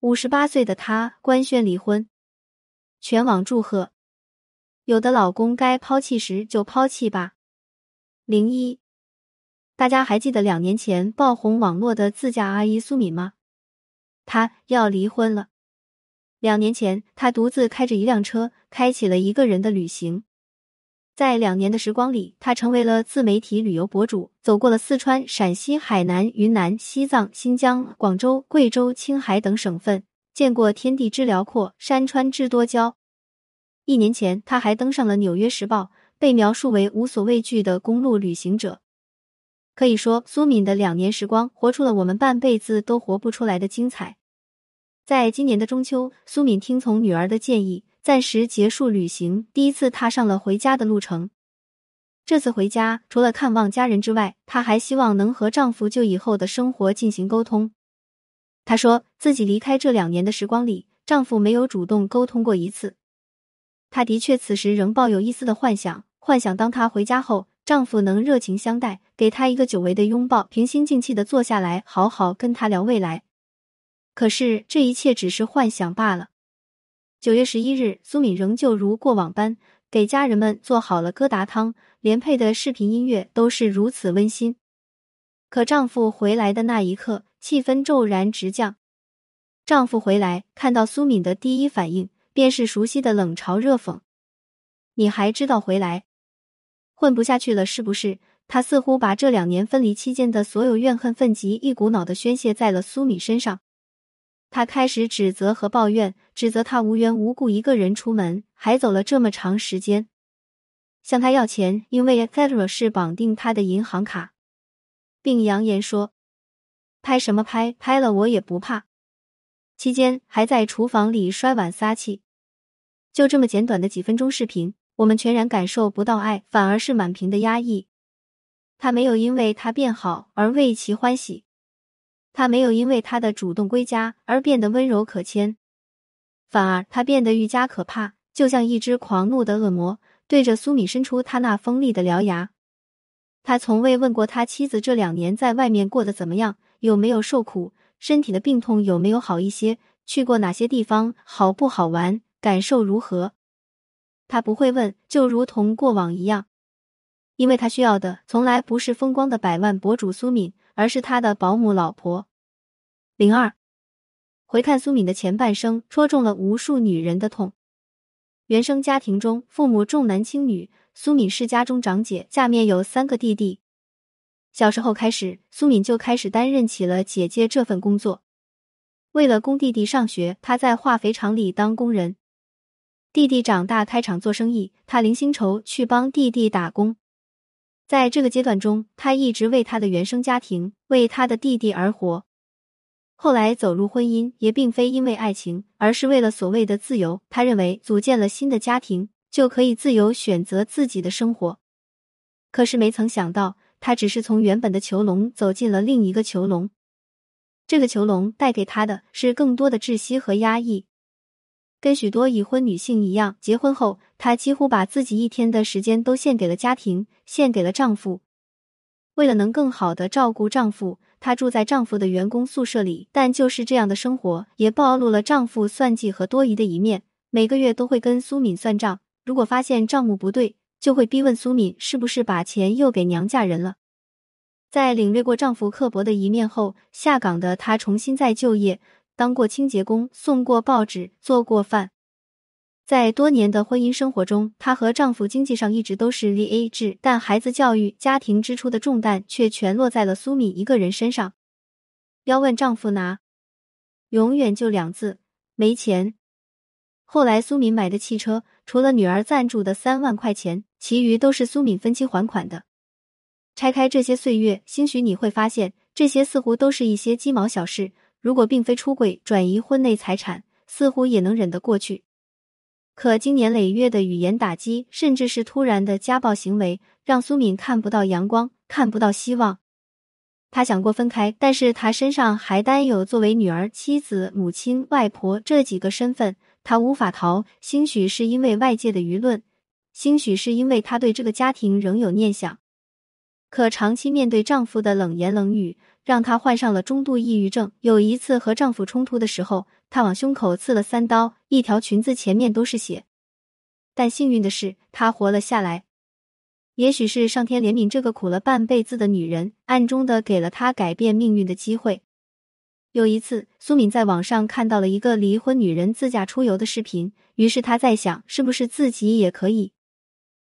五十八岁的她官宣离婚，全网祝贺。有的老公该抛弃时就抛弃吧。零一，大家还记得两年前爆红网络的自驾阿姨苏敏吗？她要离婚了。两年前，她独自开着一辆车，开启了一个人的旅行。在两年的时光里，他成为了自媒体旅游博主，走过了四川、陕西、海南、云南、西藏、新疆、广州、贵州、青海等省份，见过天地之辽阔，山川之多娇。一年前，他还登上了《纽约时报》，被描述为无所畏惧的公路旅行者。可以说，苏敏的两年时光，活出了我们半辈子都活不出来的精彩。在今年的中秋，苏敏听从女儿的建议。暂时结束旅行，第一次踏上了回家的路程。这次回家，除了看望家人之外，她还希望能和丈夫就以后的生活进行沟通。她说自己离开这两年的时光里，丈夫没有主动沟通过一次。她的确此时仍抱有一丝的幻想，幻想当她回家后，丈夫能热情相待，给她一个久违的拥抱，平心静气的坐下来，好好跟她聊未来。可是这一切只是幻想罢了。九月十一日，苏敏仍旧如过往般给家人们做好了疙瘩汤，连配的视频音乐都是如此温馨。可丈夫回来的那一刻，气氛骤然直降。丈夫回来看到苏敏的第一反应便是熟悉的冷嘲热讽：“你还知道回来？混不下去了是不是？”他似乎把这两年分离期间的所有怨恨愤极一股脑的宣泄在了苏敏身上。他开始指责和抱怨，指责他无缘无故一个人出门，还走了这么长时间，向他要钱，因为 Federal 是绑定他的银行卡，并扬言说：“拍什么拍，拍了我也不怕。”期间还在厨房里摔碗撒气。就这么简短的几分钟视频，我们全然感受不到爱，反而是满屏的压抑。他没有因为他变好而为其欢喜。他没有因为他的主动归家而变得温柔可亲，反而他变得愈加可怕，就像一只狂怒的恶魔，对着苏敏伸出他那锋利的獠牙。他从未问过他妻子这两年在外面过得怎么样，有没有受苦，身体的病痛有没有好一些，去过哪些地方，好不好玩，感受如何。他不会问，就如同过往一样，因为他需要的从来不是风光的百万博主苏敏，而是他的保姆老婆。零二，回看苏敏的前半生，戳中了无数女人的痛。原生家庭中，父母重男轻女，苏敏是家中长姐，下面有三个弟弟。小时候开始，苏敏就开始担任起了姐姐这份工作。为了供弟弟上学，她在化肥厂里当工人。弟弟长大开厂做生意，她零薪酬去帮弟弟打工。在这个阶段中，他一直为他的原生家庭，为他的弟弟而活。后来走入婚姻，也并非因为爱情，而是为了所谓的自由。他认为组建了新的家庭，就可以自由选择自己的生活。可是没曾想到，他只是从原本的囚笼走进了另一个囚笼。这个囚笼带给他的是更多的窒息和压抑。跟许多已婚女性一样，结婚后她几乎把自己一天的时间都献给了家庭，献给了丈夫。为了能更好的照顾丈夫。她住在丈夫的员工宿舍里，但就是这样的生活也暴露了丈夫算计和多疑的一面。每个月都会跟苏敏算账，如果发现账目不对，就会逼问苏敏是不是把钱又给娘家人了。在领略过丈夫刻薄的一面后，下岗的她重新再就业，当过清洁工，送过报纸，做过饭。在多年的婚姻生活中，她和丈夫经济上一直都是 V A 制，但孩子教育、家庭支出的重担却全落在了苏敏一个人身上。要问丈夫拿，永远就两字：没钱。后来苏敏买的汽车，除了女儿赞助的三万块钱，其余都是苏敏分期还款的。拆开这些岁月，兴许你会发现，这些似乎都是一些鸡毛小事。如果并非出轨、转移婚内财产，似乎也能忍得过去。可经年累月的语言打击，甚至是突然的家暴行为，让苏敏看不到阳光，看不到希望。她想过分开，但是她身上还担有作为女儿、妻子、母亲、外婆这几个身份，她无法逃。兴许是因为外界的舆论，兴许是因为她对这个家庭仍有念想。可长期面对丈夫的冷言冷语，让她患上了中度抑郁症。有一次和丈夫冲突的时候，她往胸口刺了三刀，一条裙子前面都是血。但幸运的是，她活了下来。也许是上天怜悯这个苦了半辈子的女人，暗中的给了她改变命运的机会。有一次，苏敏在网上看到了一个离婚女人自驾出游的视频，于是她在想，是不是自己也可以？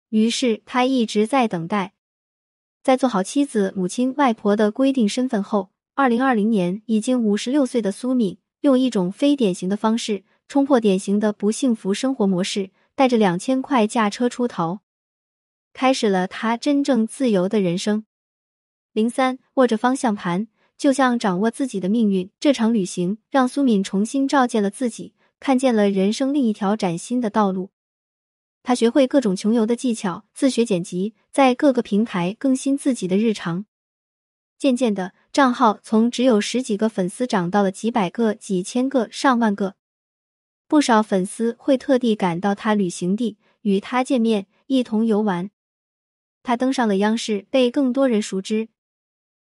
于是她一直在等待。在做好妻子、母亲、外婆的规定身份后，二零二零年已经五十六岁的苏敏，用一种非典型的方式冲破典型的不幸福生活模式，带着两千块驾车出逃，开始了她真正自由的人生。零三握着方向盘。就像掌握自己的命运，这场旅行让苏敏重新照见了自己，看见了人生另一条崭新的道路。他学会各种穷游的技巧，自学剪辑，在各个平台更新自己的日常。渐渐的，账号从只有十几个粉丝涨到了几百个、几千个、上万个。不少粉丝会特地赶到他旅行地与他见面，一同游玩。他登上了央视，被更多人熟知。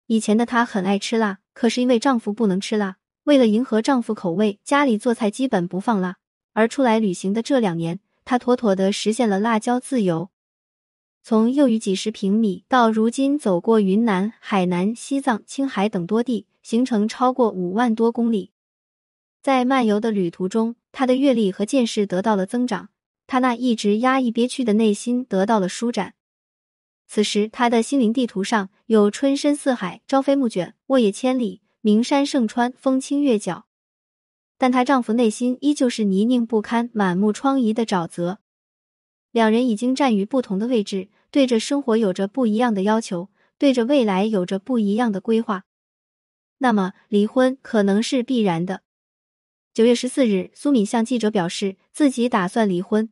以前的她很爱吃辣，可是因为丈夫不能吃辣，为了迎合丈夫口味，家里做菜基本不放辣。而出来旅行的这两年，他妥妥的实现了辣椒自由。从幼于几十平米，到如今走过云南、海南、西藏、青海等多地，行程超过五万多公里。在漫游的旅途中，他的阅历和见识得到了增长，他那一直压抑憋屈的内心得到了舒展。此时，他的心灵地图上有春深似海、朝飞暮卷、沃野千里、名山胜川、风清月皎，但她丈夫内心依旧是泥泞不堪、满目疮痍的沼泽。两人已经站于不同的位置，对着生活有着不一样的要求，对着未来有着不一样的规划。那么，离婚可能是必然的。九月十四日，苏敏向记者表示，自己打算离婚。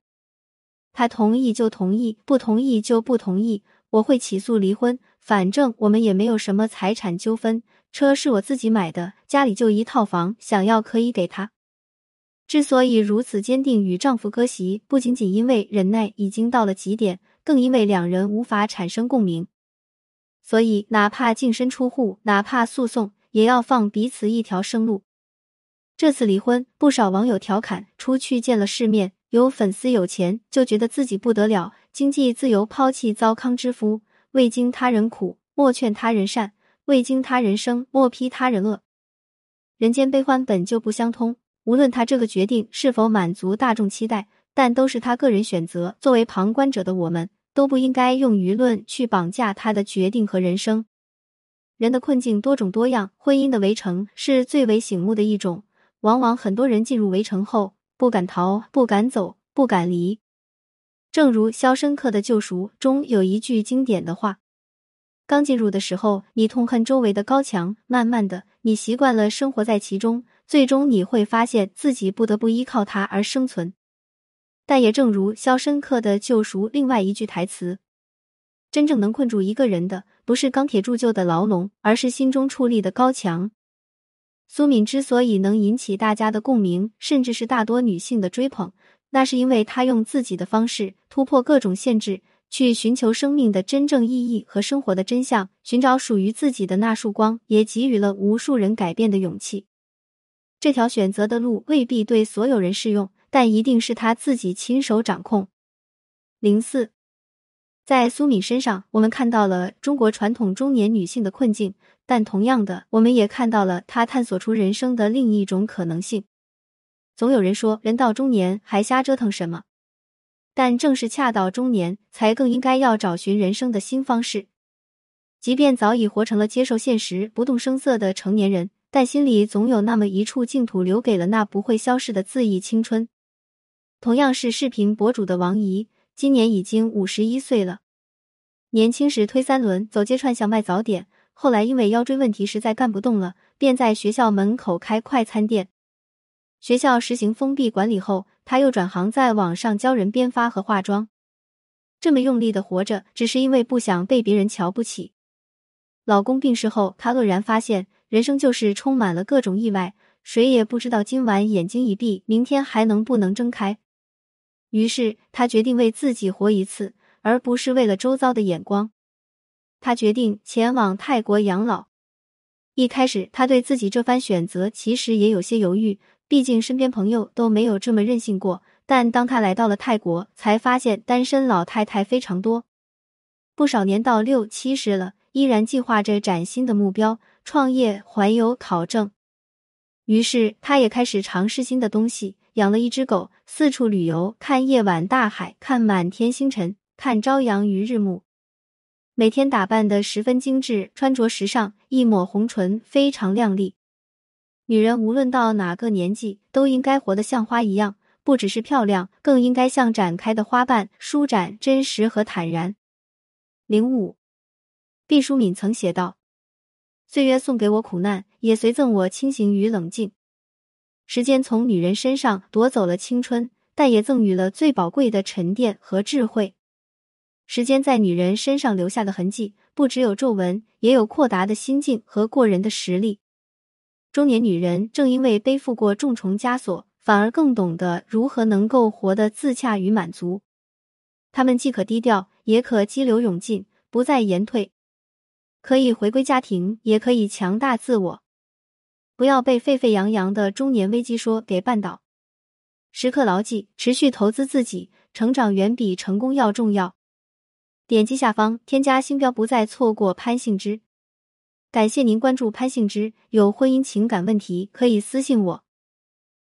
他同意就同意，不同意就不同意。我会起诉离婚，反正我们也没有什么财产纠纷，车是我自己买的，家里就一套房，想要可以给他。之所以如此坚定与丈夫割席，不仅仅因为忍耐已经到了极点，更因为两人无法产生共鸣。所以，哪怕净身出户，哪怕诉讼，也要放彼此一条生路。这次离婚，不少网友调侃：出去见了世面。有粉丝有钱就觉得自己不得了，经济自由抛弃糟糠之夫，未经他人苦，莫劝他人善；未经他人生，莫批他人恶。人间悲欢本就不相通，无论他这个决定是否满足大众期待，但都是他个人选择。作为旁观者的我们，都不应该用舆论去绑架他的决定和人生。人的困境多种多样，婚姻的围城是最为醒目的一种。往往很多人进入围城后。不敢逃，不敢走，不敢离。正如《肖申克的救赎》中有一句经典的话：“刚进入的时候，你痛恨周围的高墙，慢慢的，你习惯了生活在其中，最终你会发现自己不得不依靠它而生存。”但也正如《肖申克的救赎》另外一句台词：“真正能困住一个人的，不是钢铁铸就的牢笼，而是心中矗立的高墙。”苏敏之所以能引起大家的共鸣，甚至是大多女性的追捧，那是因为她用自己的方式突破各种限制，去寻求生命的真正意义和生活的真相，寻找属于自己的那束光，也给予了无数人改变的勇气。这条选择的路未必对所有人适用，但一定是他自己亲手掌控。零四。在苏敏身上，我们看到了中国传统中年女性的困境，但同样的，我们也看到了她探索出人生的另一种可能性。总有人说，人到中年还瞎折腾什么？但正是恰到中年，才更应该要找寻人生的新方式。即便早已活成了接受现实、不动声色的成年人，但心里总有那么一处净土，留给了那不会消逝的恣意青春。同样是视频博主的王怡。今年已经五十一岁了，年轻时推三轮走街串巷卖早点，后来因为腰椎问题实在干不动了，便在学校门口开快餐店。学校实行封闭管理后，他又转行在网上教人编发和化妆。这么用力的活着，只是因为不想被别人瞧不起。老公病逝后，他愕然发现，人生就是充满了各种意外，谁也不知道今晚眼睛一闭，明天还能不能睁开。于是，他决定为自己活一次，而不是为了周遭的眼光。他决定前往泰国养老。一开始，他对自己这番选择其实也有些犹豫，毕竟身边朋友都没有这么任性过。但当他来到了泰国，才发现单身老太太非常多，不少年到六七十了，依然计划着崭新的目标，创业、环游、考证。于是，他也开始尝试新的东西，养了一只狗，四处旅游，看夜晚大海，看满天星辰，看朝阳与日暮。每天打扮的十分精致，穿着时尚，一抹红唇，非常靓丽。女人无论到哪个年纪，都应该活得像花一样，不只是漂亮，更应该像展开的花瓣，舒展、真实和坦然。零五，毕淑敏曾写道：“岁月送给我苦难，也随赠我清醒与冷静。时间从女人身上夺走了青春，但也赠予了最宝贵的沉淀和智慧。”时间在女人身上留下的痕迹，不只有皱纹，也有阔达的心境和过人的实力。中年女人正因为背负过重重枷锁，反而更懂得如何能够活得自洽与满足。她们既可低调，也可激流勇进，不再言退；可以回归家庭，也可以强大自我。不要被沸沸扬扬的中年危机说给绊倒，时刻牢记：持续投资自己，成长远比成功要重要。点击下方添加星标，不再错过潘幸之。感谢您关注潘幸之，有婚姻情感问题可以私信我。